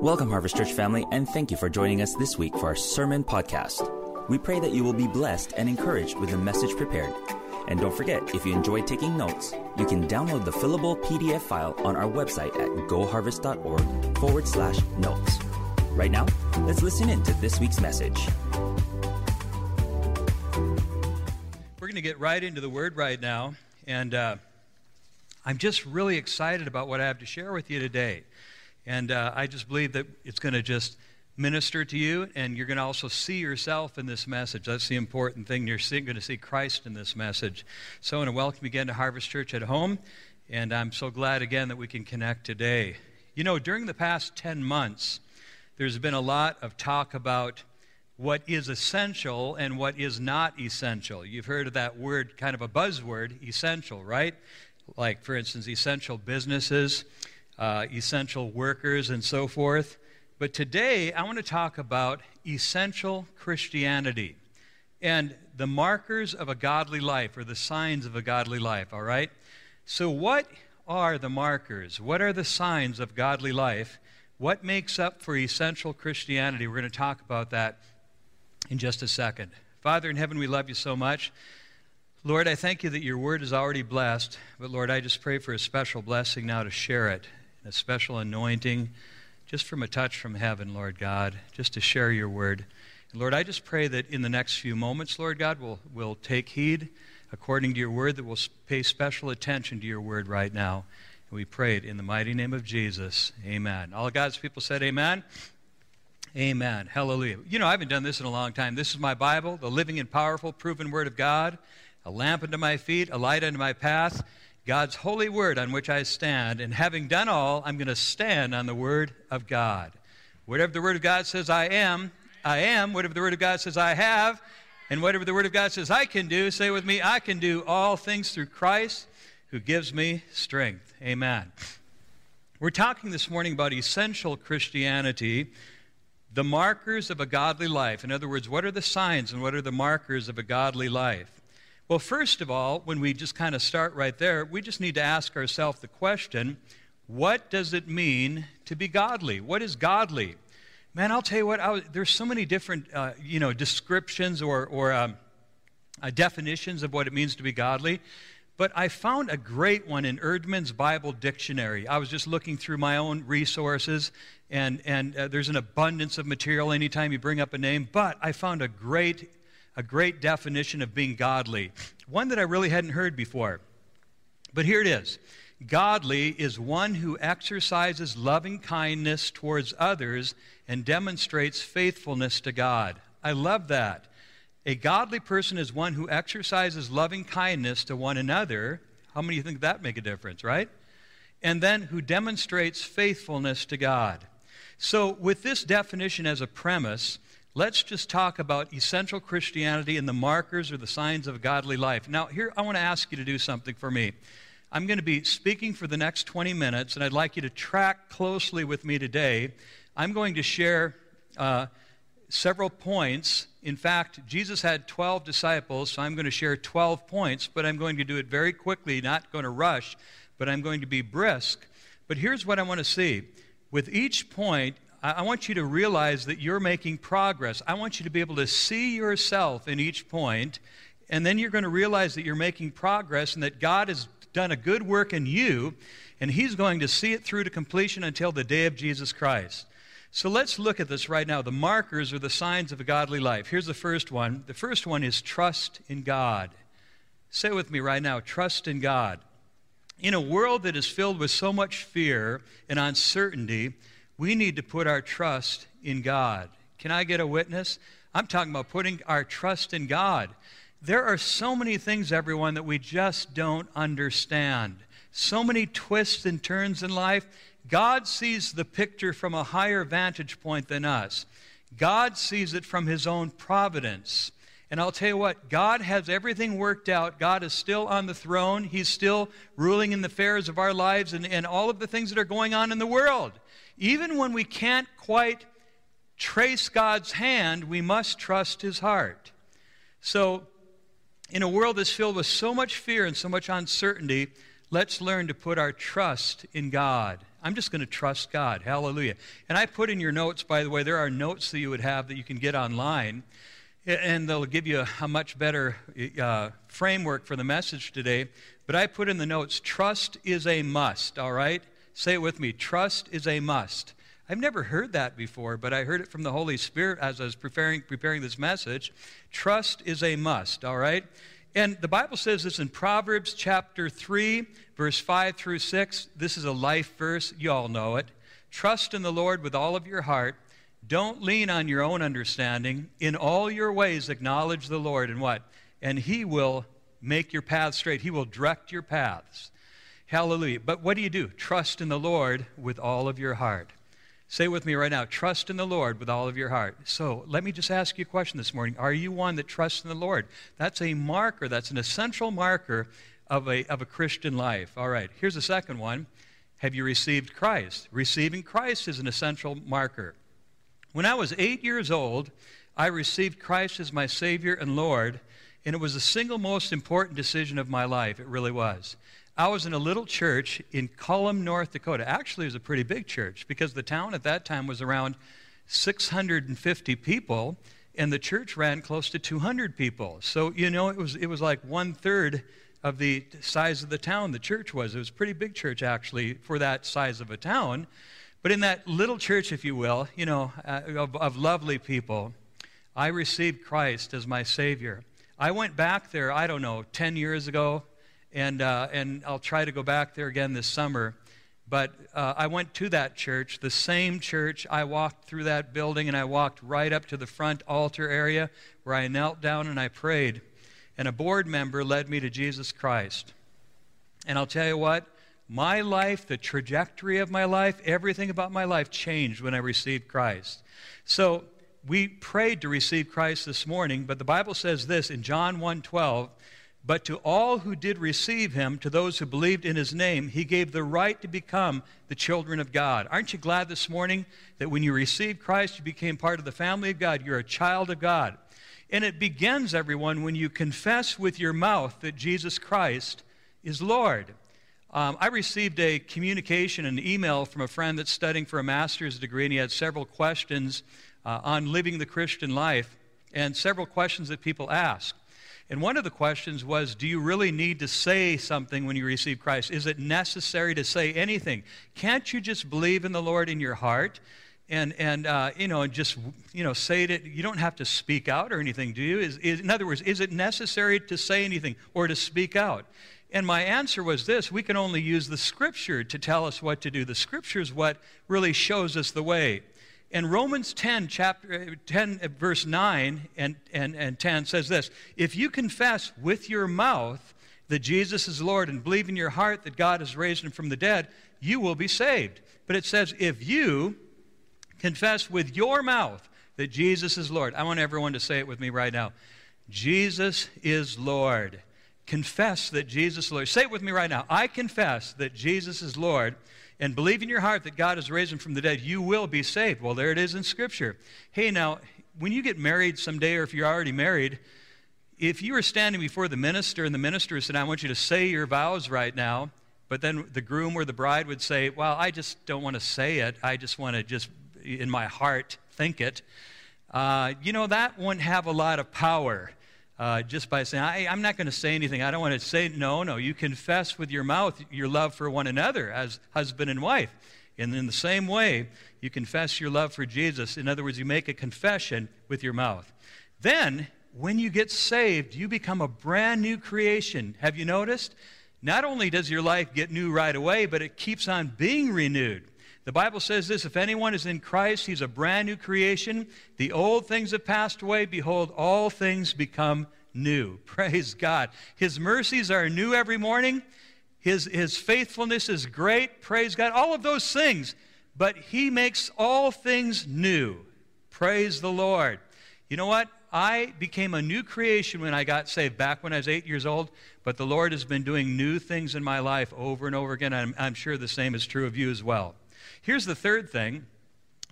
Welcome, Harvest Church family, and thank you for joining us this week for our sermon podcast. We pray that you will be blessed and encouraged with the message prepared. And don't forget, if you enjoy taking notes, you can download the fillable PDF file on our website at goharvest.org forward slash notes. Right now, let's listen in to this week's message. We're going to get right into the Word right now, and uh, I'm just really excited about what I have to share with you today. And uh, I just believe that it's going to just minister to you, and you're going to also see yourself in this message. That's the important thing. You're going to see Christ in this message. So I want to welcome again to Harvest Church at Home, and I'm so glad again that we can connect today. You know, during the past 10 months, there's been a lot of talk about what is essential and what is not essential. You've heard of that word, kind of a buzzword, essential, right? Like, for instance, essential businesses uh, essential workers, and so forth. But today, I want to talk about essential Christianity and the markers of a godly life or the signs of a godly life, all right? So, what are the markers? What are the signs of godly life? What makes up for essential Christianity? We're going to talk about that in just a second. Father in heaven, we love you so much. Lord, I thank you that your word is already blessed, but Lord, I just pray for a special blessing now to share it a special anointing just from a touch from heaven, Lord God, just to share your word. And Lord, I just pray that in the next few moments, Lord God, we'll, we'll take heed according to your word, that we'll pay special attention to your word right now. And we pray it in the mighty name of Jesus. Amen. All God's people said, Amen. Amen. Hallelujah. You know, I haven't done this in a long time. This is my Bible, the living and powerful, proven word of God, a lamp unto my feet, a light unto my path. God's holy word on which I stand. And having done all, I'm going to stand on the word of God. Whatever the word of God says I am, I am. Whatever the word of God says I have, and whatever the word of God says I can do, say with me, I can do all things through Christ who gives me strength. Amen. We're talking this morning about essential Christianity, the markers of a godly life. In other words, what are the signs and what are the markers of a godly life? Well, first of all, when we just kind of start right there, we just need to ask ourselves the question what does it mean to be godly? What is godly? Man, I'll tell you what, was, there's so many different uh, you know, descriptions or, or um, uh, definitions of what it means to be godly. But I found a great one in Eerdmans Bible Dictionary. I was just looking through my own resources, and, and uh, there's an abundance of material anytime you bring up a name. But I found a great a great definition of being godly, one that I really hadn't heard before. But here it is Godly is one who exercises loving kindness towards others and demonstrates faithfulness to God. I love that. A godly person is one who exercises loving kindness to one another. How many of you think that make a difference, right? And then who demonstrates faithfulness to God. So, with this definition as a premise, let's just talk about essential Christianity and the markers or the signs of godly life. Now, here, I want to ask you to do something for me. I'm going to be speaking for the next 20 minutes, and I'd like you to track closely with me today. I'm going to share uh, several points. In fact, Jesus had 12 disciples, so I'm going to share 12 points, but I'm going to do it very quickly, not going to rush, but I'm going to be brisk. But here's what I want to see. With each point, I want you to realize that you're making progress. I want you to be able to see yourself in each point, and then you're going to realize that you're making progress and that God has done a good work in you, and He's going to see it through to completion until the day of Jesus Christ. So let's look at this right now. The markers are the signs of a godly life. Here's the first one. The first one is trust in God. Say with me right now trust in God. In a world that is filled with so much fear and uncertainty, we need to put our trust in God. Can I get a witness? I'm talking about putting our trust in God. There are so many things, everyone, that we just don't understand. So many twists and turns in life. God sees the picture from a higher vantage point than us. God sees it from His own providence. And I'll tell you what, God has everything worked out. God is still on the throne. He's still ruling in the affairs of our lives and, and all of the things that are going on in the world. Even when we can't quite trace God's hand, we must trust His heart. So, in a world that's filled with so much fear and so much uncertainty, let's learn to put our trust in God. I'm just going to trust God. Hallelujah. And I put in your notes, by the way, there are notes that you would have that you can get online, and they'll give you a, much better uh, framework for the message today. But I put in the notes, trust is a must, all right? Say it with me trust is a must. I've never heard that before, but I heard it from the Holy Spirit as I was preparing, preparing this message. Trust is a must, all right? And the Bible says this in Proverbs chapter 3, verse 5 through 6. This is a life verse. You all know it. Trust in the Lord with all of your heart. Don't lean on your own understanding. In all your ways, acknowledge the Lord. And what? And He will make your paths straight, He will direct your paths. Hallelujah. But what do you do? Trust in the Lord with all of your heart. Say with me right now trust in the Lord with all of your heart. So let me just ask you a question this morning. Are you one that trusts in the Lord? That's a marker, that's an essential marker of a, of a Christian life. All right, here's the second one. Have you received Christ? Receiving Christ is an essential marker. When I was eight years old, I received Christ as my Savior and Lord, and it was the single most important decision of my life. It really was. I was in a little church in Kulm, North Dakota. Actually, it was a pretty big church because the town at that time was around 650 people, and the church ran close to 200 people. So, you know, it was, it was like one third of the size of the town the church was. It was a pretty big church, actually, for that size of a town. But in that little church, if you will, you know, uh, of, of lovely people, I received Christ as my Savior. I went back there, I don't know, 10 years ago, and, uh, and I'll try to go back there again this summer. But uh, I went to that church, the same church. I walked through that building and I walked right up to the front altar area where I knelt down and I prayed. And a board member led me to Jesus Christ. And I'll tell you what, my life, the trajectory of my life, everything about my life changed when I received Christ. So we prayed to receive Christ this morning, but the Bible says this in John 1 12, but to all who did receive him, to those who believed in his name, he gave the right to become the children of God. Aren't you glad this morning that when you received Christ, you became part of the family of God? You're a child of God. And it begins, everyone, when you confess with your mouth that Jesus Christ is Lord. Um, I received a communication, an email from a friend that's studying for a master's degree, and he had several questions uh, on living the Christian life and several questions that people ask. And one of the questions was Do you really need to say something when you receive Christ? Is it necessary to say anything? Can't you just believe in the Lord in your heart? And, and uh, you know, and just, you know, say it. You don't have to speak out or anything, do you? Is, is, in other words, is it necessary to say anything or to speak out? And my answer was this we can only use the Scripture to tell us what to do. The Scripture is what really shows us the way. And Romans 10, chapter, uh, 10 uh, verse 9 and, and, and 10 says this If you confess with your mouth that Jesus is Lord and believe in your heart that God has raised him from the dead, you will be saved. But it says, if you confess with your mouth that Jesus is Lord, I want everyone to say it with me right now Jesus is Lord. Confess that Jesus is Lord. Say it with me right now. I confess that Jesus is Lord and believe in your heart that God has raised him from the dead, you will be saved. Well, there it is in Scripture. Hey, now, when you get married someday, or if you're already married, if you were standing before the minister and the minister said, I want you to say your vows right now, but then the groom or the bride would say, Well, I just don't want to say it. I just want to just, in my heart, think it. Uh, you know, that wouldn't have a lot of power uh, just by saying, I, am not going to say anything. I don't want to say, no, no. You confess with your mouth your love for one another as husband and wife. And in the same way, you confess your love for Jesus. In other words, you make a confession with your mouth. Then, when you get saved, you become a brand new creation. Have you noticed? Not only does your life get new right away, but it keeps on being renewed. The Bible says this if anyone is in Christ, he's a brand new creation. The old things have passed away. Behold, all things become new. Praise God. His mercies are new every morning. His, his faithfulness is great. Praise God. All of those things. But he makes all things new. Praise the Lord. You know what? I became a new creation when I got saved back when I was eight years old, but the Lord has been doing new things in my life over and over again. I'm, I'm sure the same is true of you as well. Here's the third thing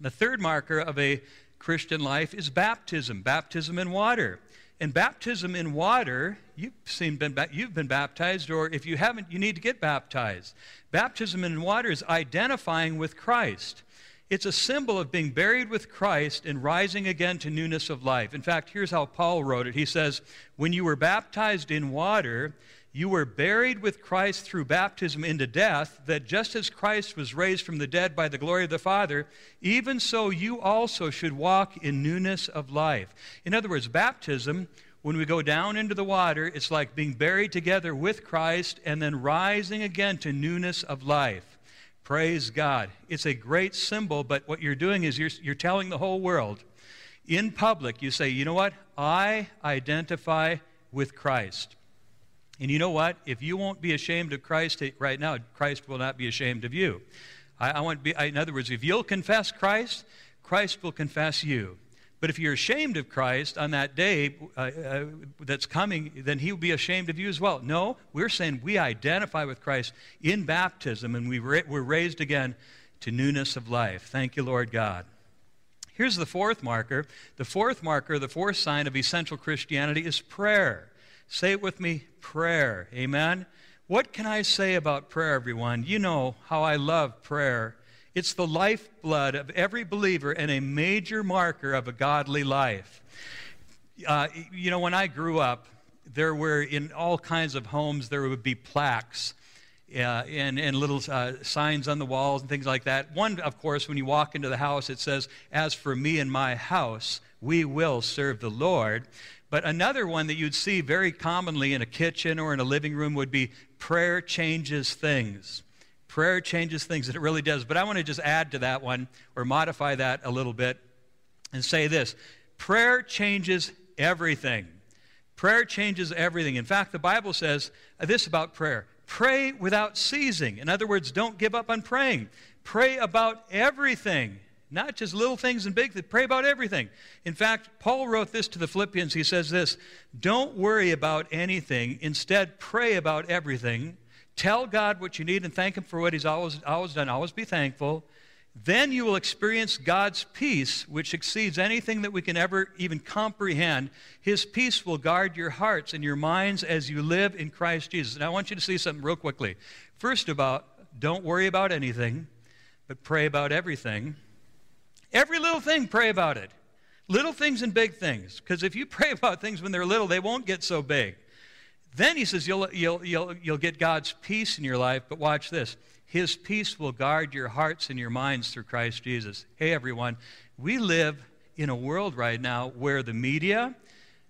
the third marker of a Christian life is baptism, baptism in water. And baptism in water, you've, seen, been, you've been baptized, or if you haven't, you need to get baptized. Baptism in water is identifying with Christ. It's a symbol of being buried with Christ and rising again to newness of life. In fact, here's how Paul wrote it. He says, When you were baptized in water, you were buried with Christ through baptism into death, that just as Christ was raised from the dead by the glory of the Father, even so you also should walk in newness of life. In other words, baptism, when we go down into the water, it's like being buried together with Christ and then rising again to newness of life. Praise God. It's a great symbol, but what you're doing is you're, you're telling the whole world in public, you say, you know what? I identify with Christ. And you know what? If you won't be ashamed of Christ right now, Christ will not be ashamed of you. I, I want to be, I, in other words, if you'll confess Christ, Christ will confess you. But if you're ashamed of Christ on that day uh, uh, that's coming, then he will be ashamed of you as well. No, we're saying we identify with Christ in baptism and we ra- we're raised again to newness of life. Thank you, Lord God. Here's the fourth marker. The fourth marker, the fourth sign of essential Christianity is prayer. Say it with me prayer. Amen. What can I say about prayer, everyone? You know how I love prayer. It's the lifeblood of every believer and a major marker of a godly life. Uh, you know, when I grew up, there were in all kinds of homes, there would be plaques. Uh, and, and little uh, signs on the walls and things like that. One, of course, when you walk into the house, it says, As for me and my house, we will serve the Lord. But another one that you'd see very commonly in a kitchen or in a living room would be, Prayer changes things. Prayer changes things, and it really does. But I want to just add to that one or modify that a little bit and say this prayer changes everything. Prayer changes everything. In fact, the Bible says this about prayer pray without ceasing. In other words, don't give up on praying. Pray about everything, not just little things and big things. Pray about everything. In fact, Paul wrote this to the Philippians. He says this Don't worry about anything, instead, pray about everything. Tell God what you need and thank Him for what He's always, always done. Always be thankful. Then you will experience God's peace, which exceeds anything that we can ever even comprehend. His peace will guard your hearts and your minds as you live in Christ Jesus. And I want you to see something real quickly. First, about don't worry about anything, but pray about everything. Every little thing, pray about it. Little things and big things. Because if you pray about things when they're little, they won't get so big. Then he says you'll, you'll, you'll, you'll get God's peace in your life, but watch this. His peace will guard your hearts and your minds through Christ Jesus. Hey, everyone, we live in a world right now where the media,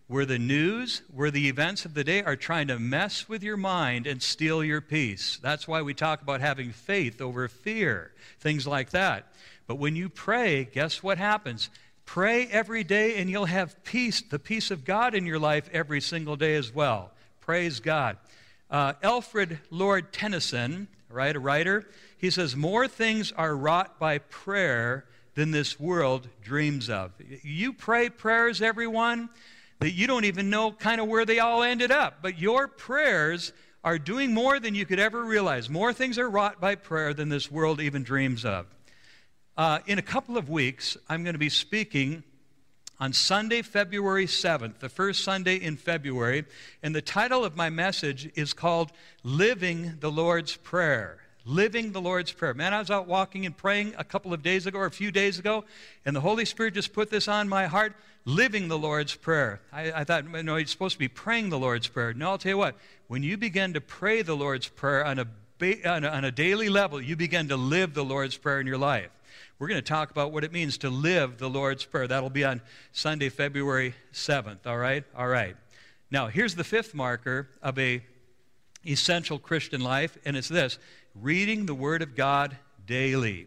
where the news, where the events of the day are trying to mess with your mind and steal your peace. That's why we talk about having faith over fear, things like that. But when you pray, guess what happens? Pray every day and you'll have peace, the peace of God in your life every single day as well. Praise God. Uh, Alfred Lord Tennyson, right, a writer, he says, More things are wrought by prayer than this world dreams of. You pray prayers, everyone, that you don't even know kind of where they all ended up, but your prayers are doing more than you could ever realize. More things are wrought by prayer than this world even dreams of. Uh, in a couple of weeks, I'm going to be speaking on Sunday, February 7th, the first Sunday in February. And the title of my message is called Living the Lord's Prayer. Living the Lord's Prayer. Man, I was out walking and praying a couple of days ago or a few days ago, and the Holy Spirit just put this on my heart living the Lord's Prayer. I, I thought, no, you're supposed to be praying the Lord's Prayer. No, I'll tell you what, when you begin to pray the Lord's Prayer on a, on a, on a daily level, you begin to live the Lord's Prayer in your life. We're going to talk about what it means to live the Lord's Prayer. That'll be on Sunday, February 7th, all right? All right. Now, here's the fifth marker of a essential Christian life, and it's this reading the Word of God daily.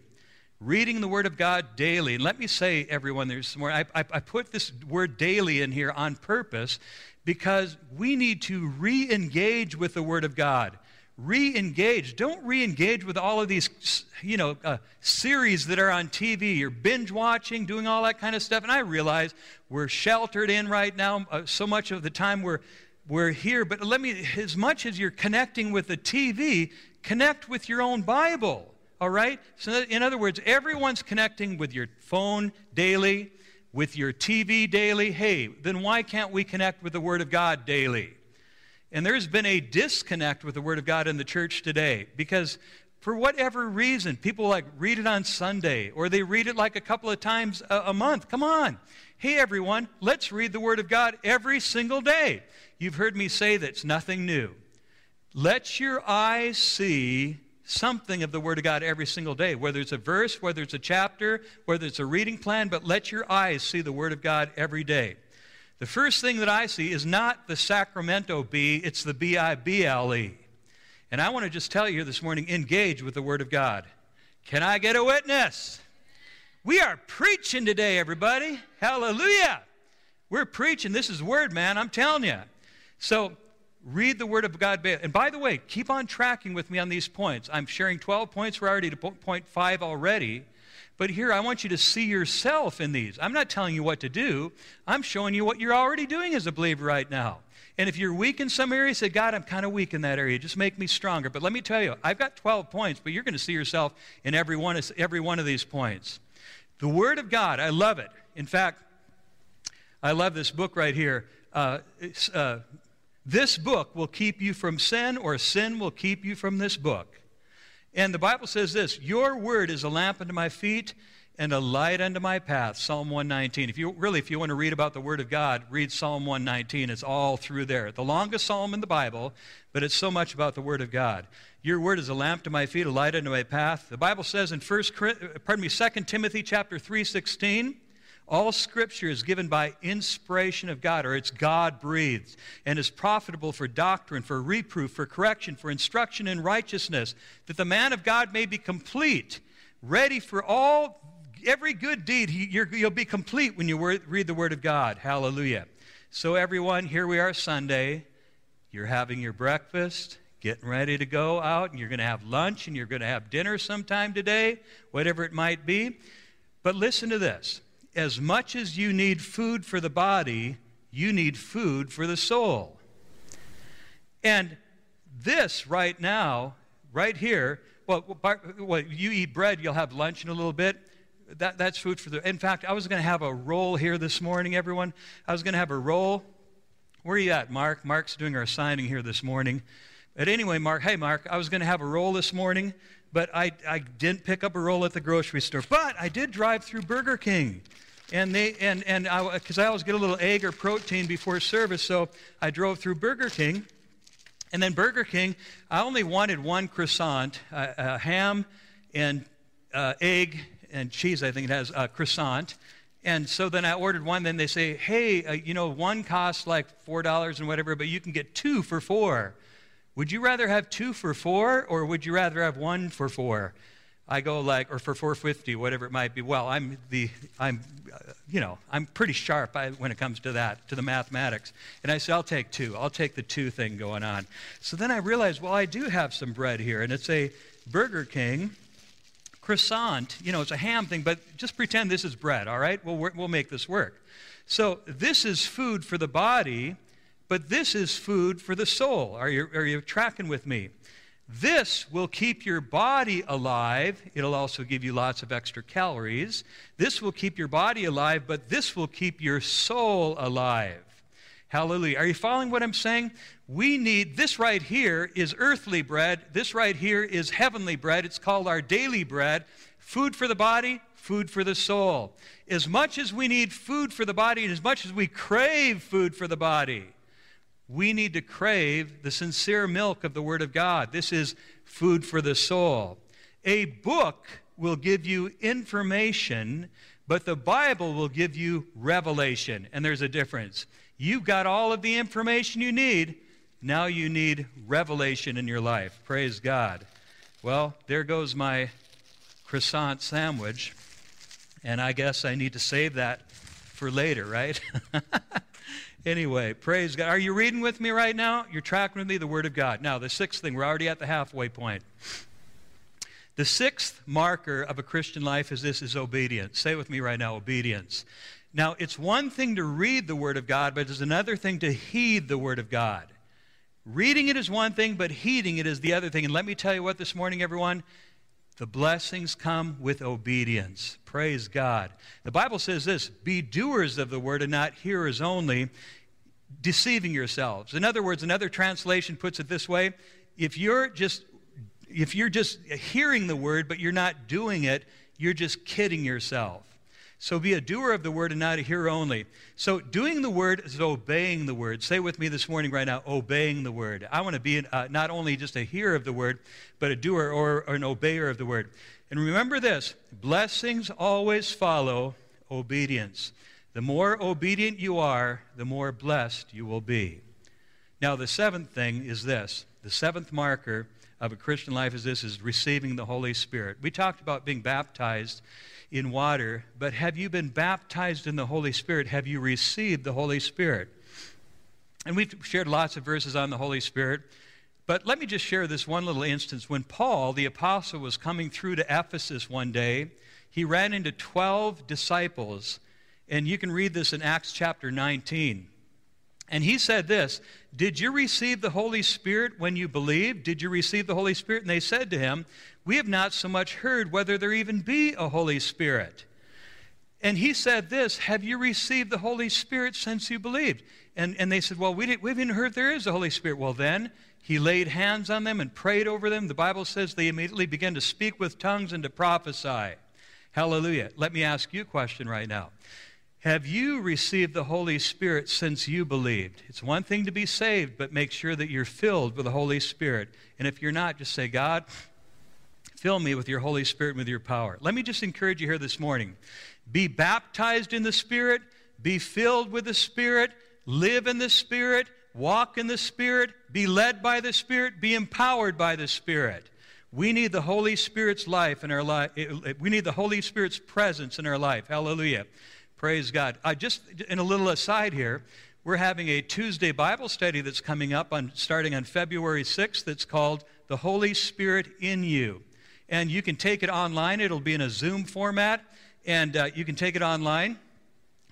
Reading the Word of God daily. And let me say, everyone, there's some more. I, I, I put this word daily in here on purpose because we need to re engage with the Word of God. Re-engage. Don't re-engage with all of these you know uh, series that are on tv you're binge watching doing all that kind of stuff. And i realize we're sheltered in right now uh, so much of the time we're we're here. But let me as much as you're connecting with the tv connect with your own bible all right so in other words everyone's connecting with your phone daily with your TV daily, hey, then why can't we connect with the Word of God daily? And there's been a disconnect with the Word of God in the church today because for whatever reason, people like read it on Sunday or they read it like a couple of times a, a, month. Come on. Hey, everyone, let's read the Word of God every single day. You've heard me say that's nothing new. Let your eyes see something of the Word of God every single day, whether it's a verse, whether it's a chapter, whether it's a reading plan, but let your eyes see the Word of God every day. The first thing that I see is not the Sacramento Bee, it's the B I B L E. And I want to just tell you here this morning engage with the Word of God. Can I get a witness? We are preaching today, everybody. Hallelujah. We're preaching. This is Word, man. I'm telling you. So read the Word of God. And by the way, keep on tracking with me on these points. I'm sharing 12 points. We're already to point five already. But here, I want you to see yourself in these. I'm not telling you what to do, I'm showing you what you're already doing as a believer right now. And if you're weak in some area, say, God, I'm kind of weak in that area. Just make me stronger. But let me tell you, I've got 12 points, but you're going to see yourself in every one of, every one of these points. The Word of God, I love it. In fact, I love this book right here. Uh, uh, this book will keep you from sin, or sin will keep you from this book. And the Bible says this Your word is a lamp unto my feet and a light unto my path. Psalm 119. If you really, if you want to read about the Word of God, read Psalm 119. It's all through there. The longest psalm in the Bible, but it's so much about the Word of God. Your word is a lamp to my feet, a light unto my path. The Bible says in First, pardon me, 2 Timothy chapter 3:16. All scripture is given by inspiration of God, or it's God breathed, and is profitable for doctrine, for reproof, for correction, for instruction in righteousness, that the man of God may be complete, ready for all every good deed. you will be complete when you read the Word of God. Hallelujah. So, everyone, here we are Sunday. You're having your breakfast, getting ready to go out, and you're going to have lunch, and you're going to have dinner sometime today, whatever it might be. But listen to this as much as you need food for the body, you need food for the soul. And this right now, right here, well, you eat bread, you'll have lunch in a little bit. That, that's food for the. In fact, I was going to have a roll here this morning, everyone. I was going to have a roll. Where are you at, Mark? Mark's doing our signing here this morning. But anyway, Mark, hey, Mark, I was going to have a roll this morning, but I, I didn't pick up a roll at the grocery store. But I did drive through Burger King. And they and and because I, I always get a little egg or protein before service, so I drove through Burger King, and then Burger King, I only wanted one croissant, uh, uh, ham and uh, egg and cheese. I think it has a croissant. And so then I ordered one. Then they say, hey, uh, you know, one costs like four dollars and whatever, but you can get two for four. Would you rather have two for four, or would you rather have one for four? I go like, or for 450, whatever it might be. Well, I'm the, I'm, uh, you know, I'm pretty sharp when it comes to that, to the mathematics. And I say, I'll take two. I'll take the two thing going on. So then I realized, well, I do have some bread here, and it's a Burger King croissant. You know, it's a ham thing, but just pretend this is bread, all right? We'll, we'll make this work. So this is food for the body, but this is food for the soul. Are you, are you tracking with me? This will keep your body alive. It'll also give you lots of extra calories. This will keep your body alive, but this will keep your soul alive. Hallelujah. Are you following what I'm saying? We need this right here is earthly bread. This right here is heavenly bread. It's called our daily bread. Food for the body, food for the soul. As much as we need food for the body, and as much as we crave food for the body, we need to crave the sincere milk of the Word of God. This is food for the soul. A book will give you information, but the Bible will give you revelation. And there's a difference. You've got all of the information you need. Now you need revelation in your life. Praise God. Well, there goes my croissant sandwich. And I guess I need to save that for later, right? Anyway, praise God. Are you reading with me right now? You're tracking with me the Word of God. Now, the sixth thing, we're already at the halfway point. The sixth marker of a Christian life is this is obedience. Say with me right now, obedience. Now, it's one thing to read the Word of God, but it's another thing to heed the Word of God. Reading it is one thing, but heeding it is the other thing. And let me tell you what this morning, everyone, The blessings come with obedience. Praise God. The Bible says this be doers of the word and not hearers only, deceiving yourselves. In other words, another translation puts it this way if you're just if you're just hearing the word but you're not doing it, you're just kidding yourself. So be a doer of the word and not a hearer only. So doing the word is obeying the word. Say with me this morning, right now, obeying the word. I want to be an, uh, not only just a hearer of the word, but a doer or, or an obeyer of the word. And remember this blessings always follow obedience. The more obedient you are, the more blessed you will be. Now, the seventh thing is this the seventh marker of a Christian life is this is receiving the Holy Spirit. We talked about being baptized in water, but have you been baptized in the Holy Spirit? Have you received the Holy Spirit? And we've shared lots of verses on the Holy Spirit, but let me just share this one little instance. When Paul, the apostle, was coming through to Ephesus one day, he ran into 12 disciples, and you can read this in Acts chapter 19. And he said this Did you receive the Holy Spirit when you believed? Did you receive the Holy Spirit? And they said to him, We have not so much heard whether there even be a Holy Spirit. And he said this Have you received the Holy Spirit since you believed? And, and they said, Well, we, didn't, we haven't heard there is a Holy Spirit. Well, then he laid hands on them and prayed over them. The Bible says they immediately began to speak with tongues and to prophesy. Hallelujah. Let me ask you a question right now. Have you received the Holy Spirit since you believed? It's one thing to be saved, but make sure that you're filled with the Holy Spirit. And if you're not, just say, God, fill me with your Holy Spirit and with your power. Let me just encourage you here this morning. Be baptized in the Spirit, be filled with the Spirit, live in the Spirit, walk in the Spirit, be led by the Spirit, be empowered by the Spirit. We need the Holy Spirit's life in our life. We need the Holy Spirit's presence in our life. Hallelujah. Praise God. I just in a little aside here, we're having a Tuesday Bible study that's coming up on starting on February 6th that's called The Holy Spirit in You. And you can take it online. It'll be in a Zoom format, and uh, you can take it online.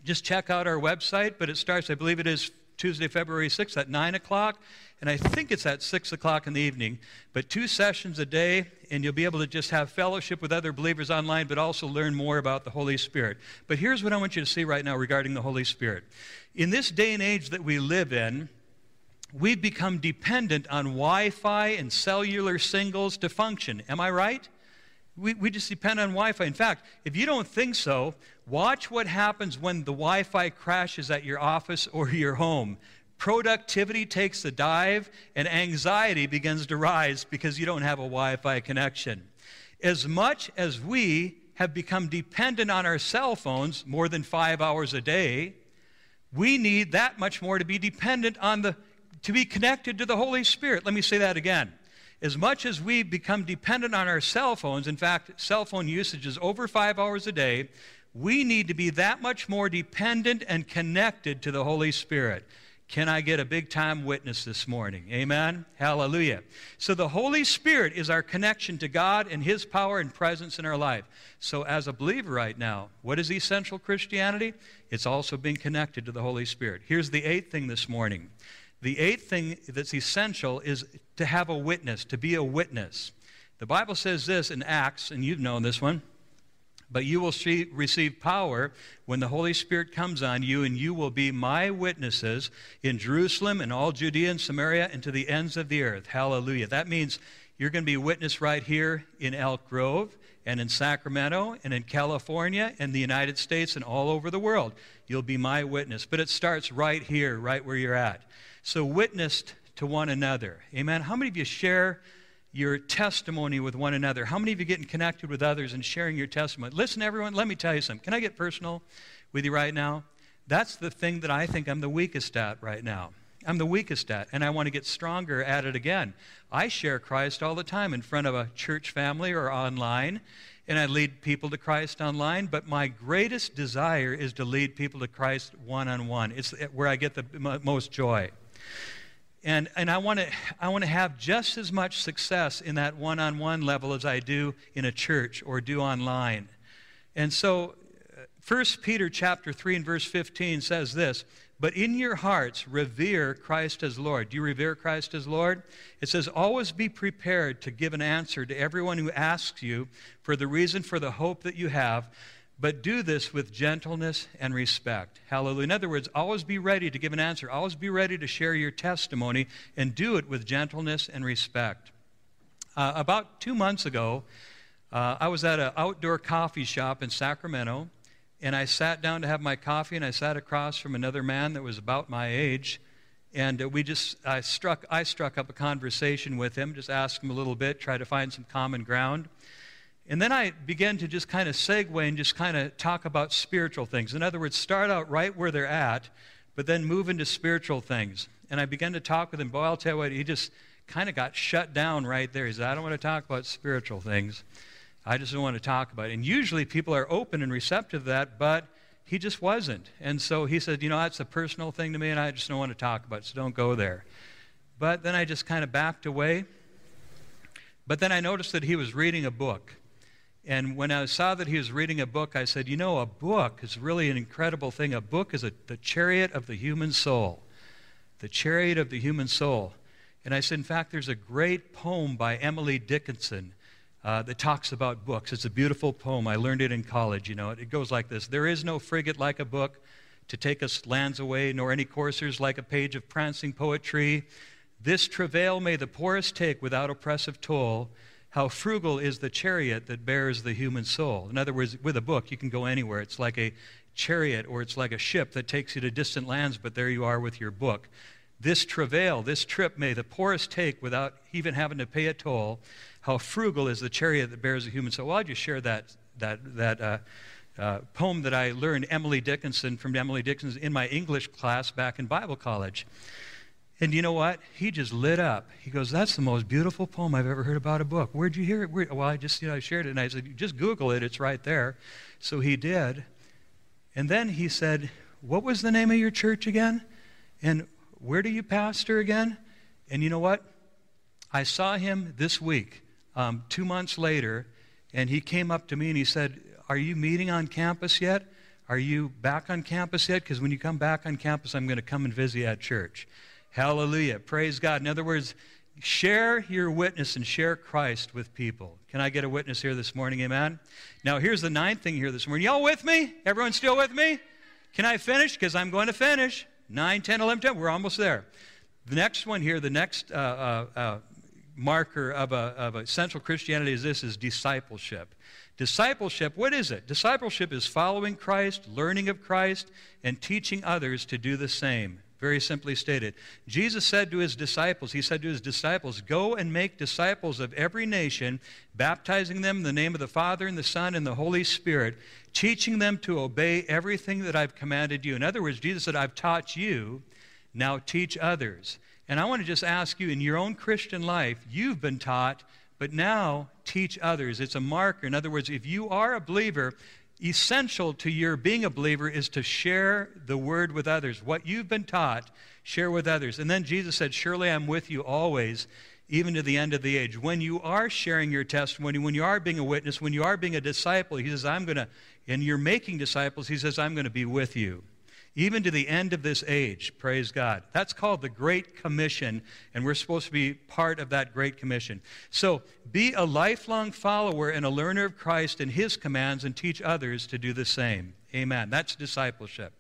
Just check out our website, but it starts, I believe it is Tuesday, February 6th at 9 o'clock and I think it's at 6 o'clock in the evening. But two sessions a day, and you'll be able to just have fellowship with other believers online, but also learn more about the Holy Spirit. But here's what I want you to see right now regarding the Holy Spirit. In this day and age that we live in, we've become dependent on Wi Fi and cellular singles to function. Am I right? We, we just depend on Wi Fi. In fact, if you don't think so, watch what happens when the Wi Fi crashes at your office or your home productivity takes a dive, and anxiety begins to rise because you don't have a Wi Fi connection. As much as we have become dependent on our cell phones more than five hours a day, we need that much more to be dependent on the, to be connected to the Holy Spirit. Let me say that again. As much as we become dependent on our cell phones, in fact, cell phone usage is over five hours a day, we need to be that much more dependent and connected to the Holy Spirit. Can I get a big time witness this morning? Amen? Hallelujah. So the Holy Spirit is our connection to God and His power and presence in our life. So as a believer right now, what is essential Christianity? It's also being connected to the Holy Spirit. Here's the eighth thing this morning. The eighth thing that's essential is to have a witness, to be a witness. The Bible says this in Acts, and you've known this one. But you will see, receive power when the Holy Spirit comes on you, and you will be my witnesses in Jerusalem and all Judea and Samaria and to the ends of the earth. Hallelujah. That means you're going to be a witness right here in Elk Grove and in Sacramento and in California and the United States and all over the world. You'll be my witness. But it starts right here, right where you're at. So, witnessed to one another. Amen. How many of you share? Your testimony with one another. How many of you getting connected with others and sharing your testimony? Listen, everyone, let me tell you something. Can I get personal with you right now? That's the thing that I think I'm the weakest at right now. I'm the weakest at, and I want to get stronger at it again. I share Christ all the time in front of a church family or online, and I lead people to Christ online, but my greatest desire is to lead people to Christ one on one. It's where I get the most joy. And, and I want to I want to have just as much success in that one on one level as I do in a church or do online. And so, 1 uh, Peter chapter 3 and verse 15 says this but in your hearts revere Christ as Lord. Do you revere Christ as Lord? It says, always be prepared to give an answer to everyone who asks you for the reason for the hope that you have, but do this with gentleness and respect. Hallelujah. In other words, always be ready to give an answer, always be ready to share your testimony, and do it with gentleness and respect. Uh, about two months ago, uh, I was at an outdoor coffee shop in Sacramento and I sat down to have my coffee, and I sat across from another man that was about my age. And uh, we just, I struck, I struck up a conversation with him, just asked him a little bit, tried to find some common ground. And then I began to just kind of segue and just kind of talk about spiritual things. In other words, start out right where they're at, but then move into spiritual things. And I began to talk with him. Boy, I'll tell you what, he just kind of got shut down right there. He said, I don't want to talk about spiritual things. I just don't want to talk about it. And usually people are open and receptive to that, but he just wasn't. And so he said, You know, that's a personal thing to me, and I just don't want to talk about it, so don't go there. But then I just kind of backed away. But then I noticed that he was reading a book. And when I saw that he was reading a book, I said, You know, a book is really an incredible thing. A book is a, the chariot of the human soul. The chariot of the human soul. And I said, In fact, there's a great poem by Emily Dickinson uh, that talks about books. It's a beautiful poem. I learned it in college. You know, it, it goes like this There is no frigate like a book to take us lands away, nor any coursers like a page of prancing poetry. This travail may the poorest take without oppressive toll. How frugal is the chariot that bears the human soul. In other words, with a book, you can go anywhere. It's like a chariot or it's like a ship that takes you to distant lands, but there you are with your book. This travail, this trip, may the poorest take without even having to pay a toll how frugal is the chariot that bears the human soul. Well, I'll just share that, that, that uh, uh, poem that I learned Emily Dickinson from Emily Dickinson in my English class back in Bible college. And you know what? He just lit up. He goes, "That's the most beautiful poem I've ever heard about a book. Where'd you hear it?" Where? Well, I just you know I shared it, and I said, "Just Google it. It's right there." So he did, and then he said, "What was the name of your church again? And where do you pastor again?" And you know what? I saw him this week um, two months later, and he came up to me and he said, Are you meeting on campus yet? Are you back on campus yet? Because when you come back on campus, I'm going to come and visit you at church. Hallelujah. Praise God. In other words, share your witness and share Christ with people. Can I get a witness here this morning? Amen. Now, here's the ninth thing here this morning. Y'all with me? Everyone still with me? Can I finish? Because I'm going to finish. 9, 10, 11, 10. We're almost there. The next one here, the next uh, uh, uh, marker of a, of a central Christianity is this is discipleship. Discipleship, what is it? Discipleship is following Christ, learning of Christ, and teaching others to do the same. Very simply stated. Jesus said to his disciples, He said to his disciples, Go and make disciples of every nation, baptizing them in the name of the Father and the Son and the Holy Spirit, teaching them to obey everything that I've commanded you. In other words, Jesus said, I've taught you, now teach others. And I want to just ask you in your own Christian life, you've been taught, but now teach others. It's a marker. In other words, if you are a believer, essential to your being a believer is to share the word with others. What you've been taught, share with others. And then Jesus said, Surely I'm with you always, even to the end of the age. When you are sharing your testimony, when you are being a witness, when you are being a disciple, he says, I'm going to, and you're making disciples, he says, I'm going to be with you even to the end of this age. Praise God. That's called the Great Commission, and we're supposed to be part of that Great Commission. So be a lifelong follower and a learner of Christ and his commands and teach others to do the same. Amen. That's discipleship.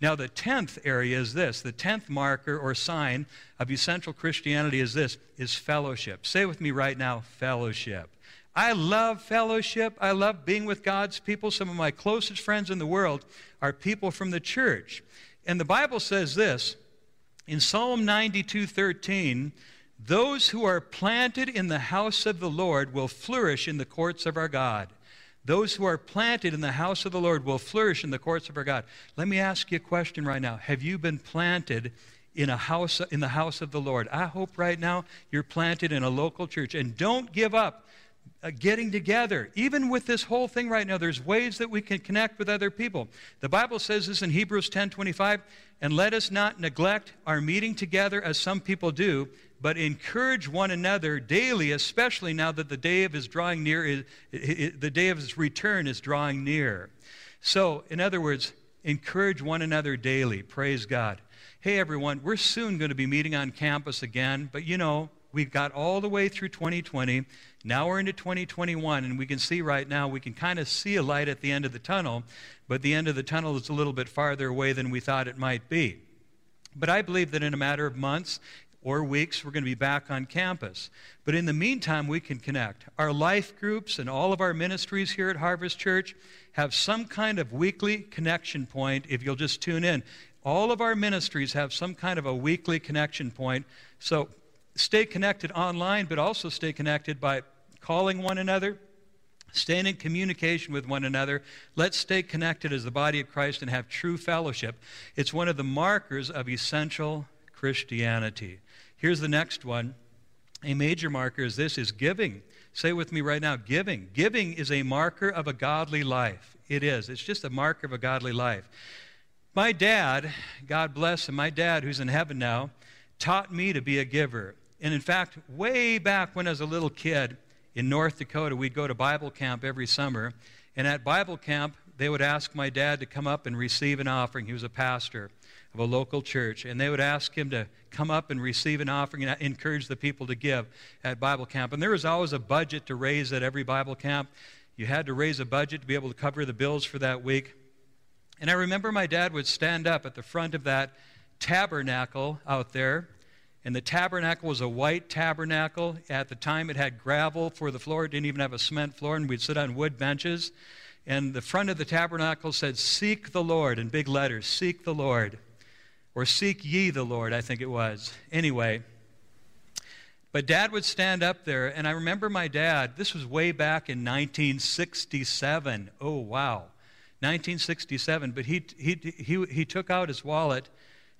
Now, the tenth area is this the tenth marker or sign of essential Christianity is this is fellowship. Say with me right now fellowship. I love fellowship. I love being with God's people. Some of my closest friends in the world are people from the church. And the Bible says this in Psalm 92 13, those who are planted in the house of the Lord will flourish in the courts of our God. Those who are planted in the house of the Lord will flourish in the courts of our God. Let me ask you a question right now. Have you been planted in a house in the house of the Lord? I hope right now you're planted in a local church and don't give up uh, getting together. Even with this whole thing right now, there's ways that we can connect with other people. The Bible says this in Hebrews 10 25, and let us not neglect our meeting together as some people do, but encourage one another daily, especially now that the day of his drawing near is, the day of his return is drawing near. So, in other words, encourage one another daily. Praise God. Hey, everyone, we're soon going to be meeting on campus again, but you know, we've got all the way through 2020. Now we're into 2021, and we can see right now, we can kind of see a light at the end of the tunnel, but the end of the tunnel is a little bit farther away than we thought it might be. But I believe that in a matter of months or weeks, we're going to be back on campus. But in the meantime, we can connect. Our life groups and all of our ministries here at Harvest Church have some kind of weekly connection point if you'll just tune in. All of our ministries have some kind of a weekly connection point. So stay connected online, but also stay connected by calling one another, staying in communication with one another. Let's stay connected as the body of Christ and have true fellowship. It's one of the markers of essential Christianity. Here's the next one. A major marker is this is giving. Say with me right now, giving. Giving is a marker of a godly life. It is. It's just a marker of a godly life. My dad, God bless him, my dad, who's in heaven now, taught me to be a giver. And in fact, way back when I was a little kid in North Dakota, we'd go to Bible camp every summer. And at Bible camp, they would ask my dad to come up and receive an offering. He was a pastor of a local church. And they would ask him to come up and receive an offering and encourage the people to give at Bible camp. And there was always a budget to raise at every Bible camp. You had to raise a budget to be able to cover the bills for that week. And I remember my dad would stand up at the front of that tabernacle out there and the tabernacle was a white tabernacle. At the time, it had gravel for the floor. It didn't even have a cement floor, and we'd sit on wood benches. And the front of the tabernacle said, Seek the Lord, in big letters, Seek the Lord. Or Seek ye the Lord, I think it was. Anyway, but dad would stand up there, and I remember my dad, this was way back in 1967. Oh, wow. 1967. But he, he, he, he took out his wallet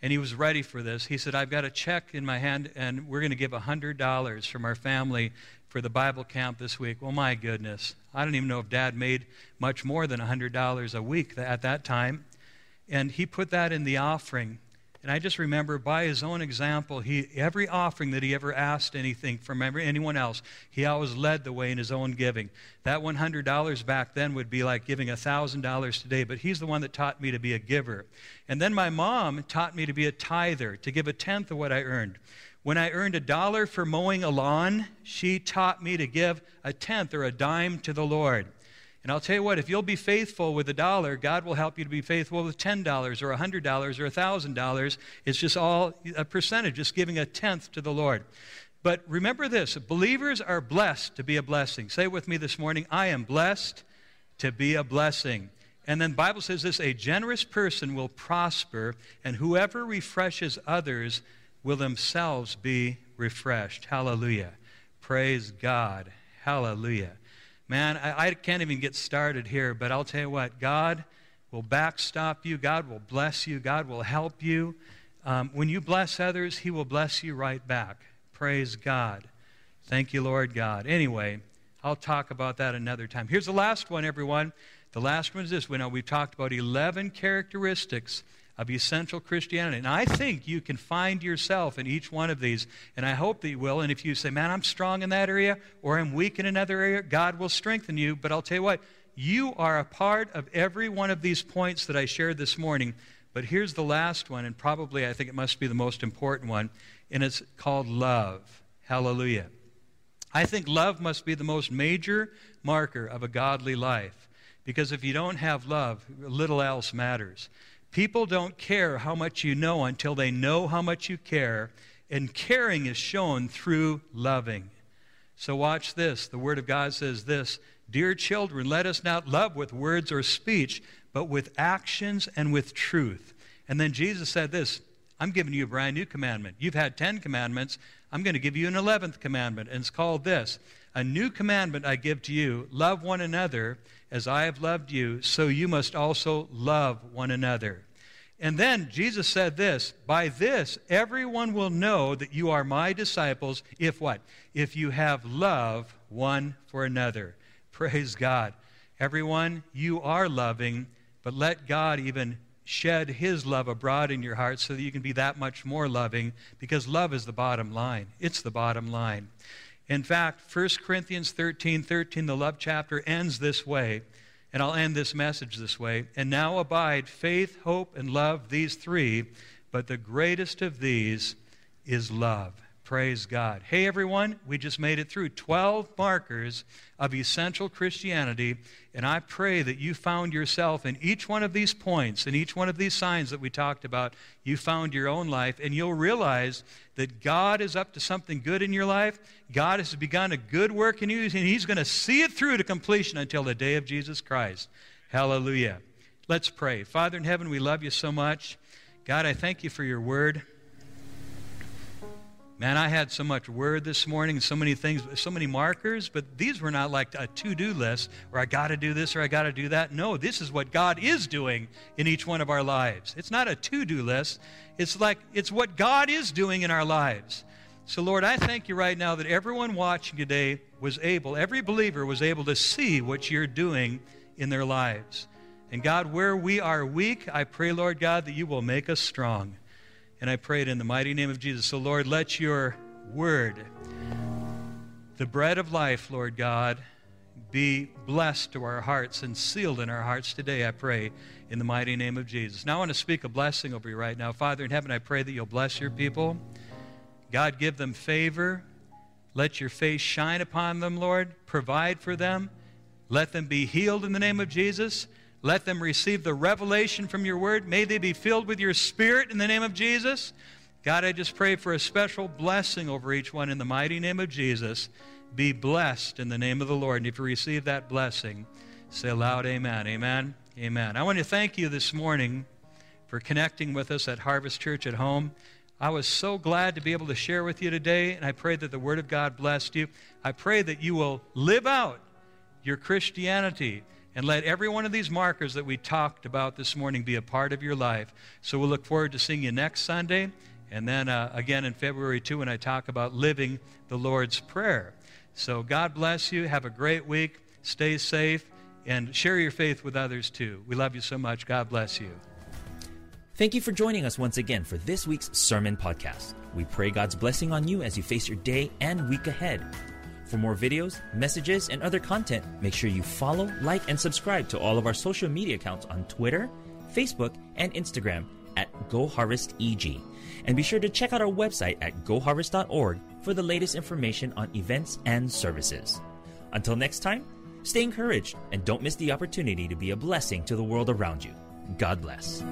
and he was ready for this. He said, I've got a check in my hand, and we're going to give $100 from our family for the Bible camp this week. Well, my goodness. I don't even know if dad made much more than $100 a week at that time. And he put that in the offering. And I just remember by his own example, he, every offering that he ever asked anything from anyone else, he always led the way in his own giving. That $100 back then would be like giving $1,000 today, but he's the one that taught me to be a giver. And then my mom taught me to be a tither, to give a tenth of what I earned. When I earned a dollar for mowing a lawn, she taught me to give a tenth or a dime to the Lord. And I'll tell you what, if you'll be faithful with a dollar, God will help you to be faithful with $10 or $100 or $1,000. It's just all a percentage, just giving a tenth to the Lord. But remember this believers are blessed to be a blessing. Say with me this morning I am blessed to be a blessing. And then the Bible says this a generous person will prosper, and whoever refreshes others will themselves be refreshed. Hallelujah. Praise God. Hallelujah. Man, I, I can't even get started here, but I'll tell you what, God will backstop you, God will bless you, God will help you. Um, when you bless others, He will bless you right back. Praise God. Thank you, Lord God. Anyway, I'll talk about that another time. Here's the last one, everyone. The last one is this. We know we've talked about 11 characteristics of essential Christianity. And I think you can find yourself in each one of these, and I hope that you will. And if you say, man, I'm strong in that area or I'm weak in another area, God will strengthen you. But I'll tell you what, you are a part of every one of these points that I shared this morning. But here's the last one, and probably I think it must be the most important one, and it's called love. Hallelujah. I think love must be the most major marker of a godly life. Because if you don't have love, little else matters. People don't care how much you know until they know how much you care, and caring is shown through loving. So, watch this. The Word of God says this Dear children, let us not love with words or speech, but with actions and with truth. And then Jesus said this I'm giving you a brand new commandment. You've had 10 commandments. I'm going to give you an 11th commandment, and it's called this A new commandment I give to you love one another as I have loved you, so you must also love one another. And then Jesus said this By this, everyone will know that you are my disciples if what? If you have love one for another. Praise God. Everyone, you are loving, but let God even shed his love abroad in your heart so that you can be that much more loving because love is the bottom line. It's the bottom line. In fact, 1 Corinthians 13 13, the love chapter ends this way. And I'll end this message this way. And now abide faith, hope, and love, these three, but the greatest of these is love. Praise God. Hey, everyone, we just made it through 12 markers of essential Christianity, and I pray that you found yourself in each one of these points, in each one of these signs that we talked about. You found your own life, and you'll realize that God is up to something good in your life. God has begun a good work in you, and He's going to see it through to completion until the day of Jesus Christ. Hallelujah. Let's pray. Father in heaven, we love you so much. God, I thank you for your word. Man, I had so much word this morning, so many things, so many markers, but these were not like a to do list or I got to do this or I got to do that. No, this is what God is doing in each one of our lives. It's not a to do list, it's like it's what God is doing in our lives. So, Lord, I thank you right now that everyone watching today was able, every believer was able to see what you're doing in their lives. And God, where we are weak, I pray, Lord God, that you will make us strong. And I pray it in the mighty name of Jesus. So, Lord, let your word, the bread of life, Lord God, be blessed to our hearts and sealed in our hearts today, I pray, in the mighty name of Jesus. Now, I want to speak a blessing over you right now. Father in heaven, I pray that you'll bless your people. God, give them favor. Let your face shine upon them, Lord. Provide for them. Let them be healed in the name of Jesus. Let them receive the revelation from your word. May they be filled with your spirit in the name of Jesus. God, I just pray for a special blessing over each one in the mighty name of Jesus. Be blessed in the name of the Lord. And if you receive that blessing, say aloud, Amen. Amen. Amen. I want to thank you this morning for connecting with us at Harvest Church at home. I was so glad to be able to share with you today, and I pray that the Word of God blessed you. I pray that you will live out your Christianity and let every one of these markers that we talked about this morning be a part of your life. So we'll look forward to seeing you next Sunday. And then uh, again in February 2 when I talk about living the Lord's Prayer. So God bless you. Have a great week. Stay safe and share your faith with others too. We love you so much. God bless you. Thank you for joining us once again for this week's Sermon Podcast. We pray God's blessing on you as you face your day and week ahead. For more videos, messages, and other content, make sure you follow, like, and subscribe to all of our social media accounts on Twitter, Facebook, and Instagram at GoHarvestEG. And be sure to check out our website at goharvest.org for the latest information on events and services. Until next time, stay encouraged and don't miss the opportunity to be a blessing to the world around you. God bless.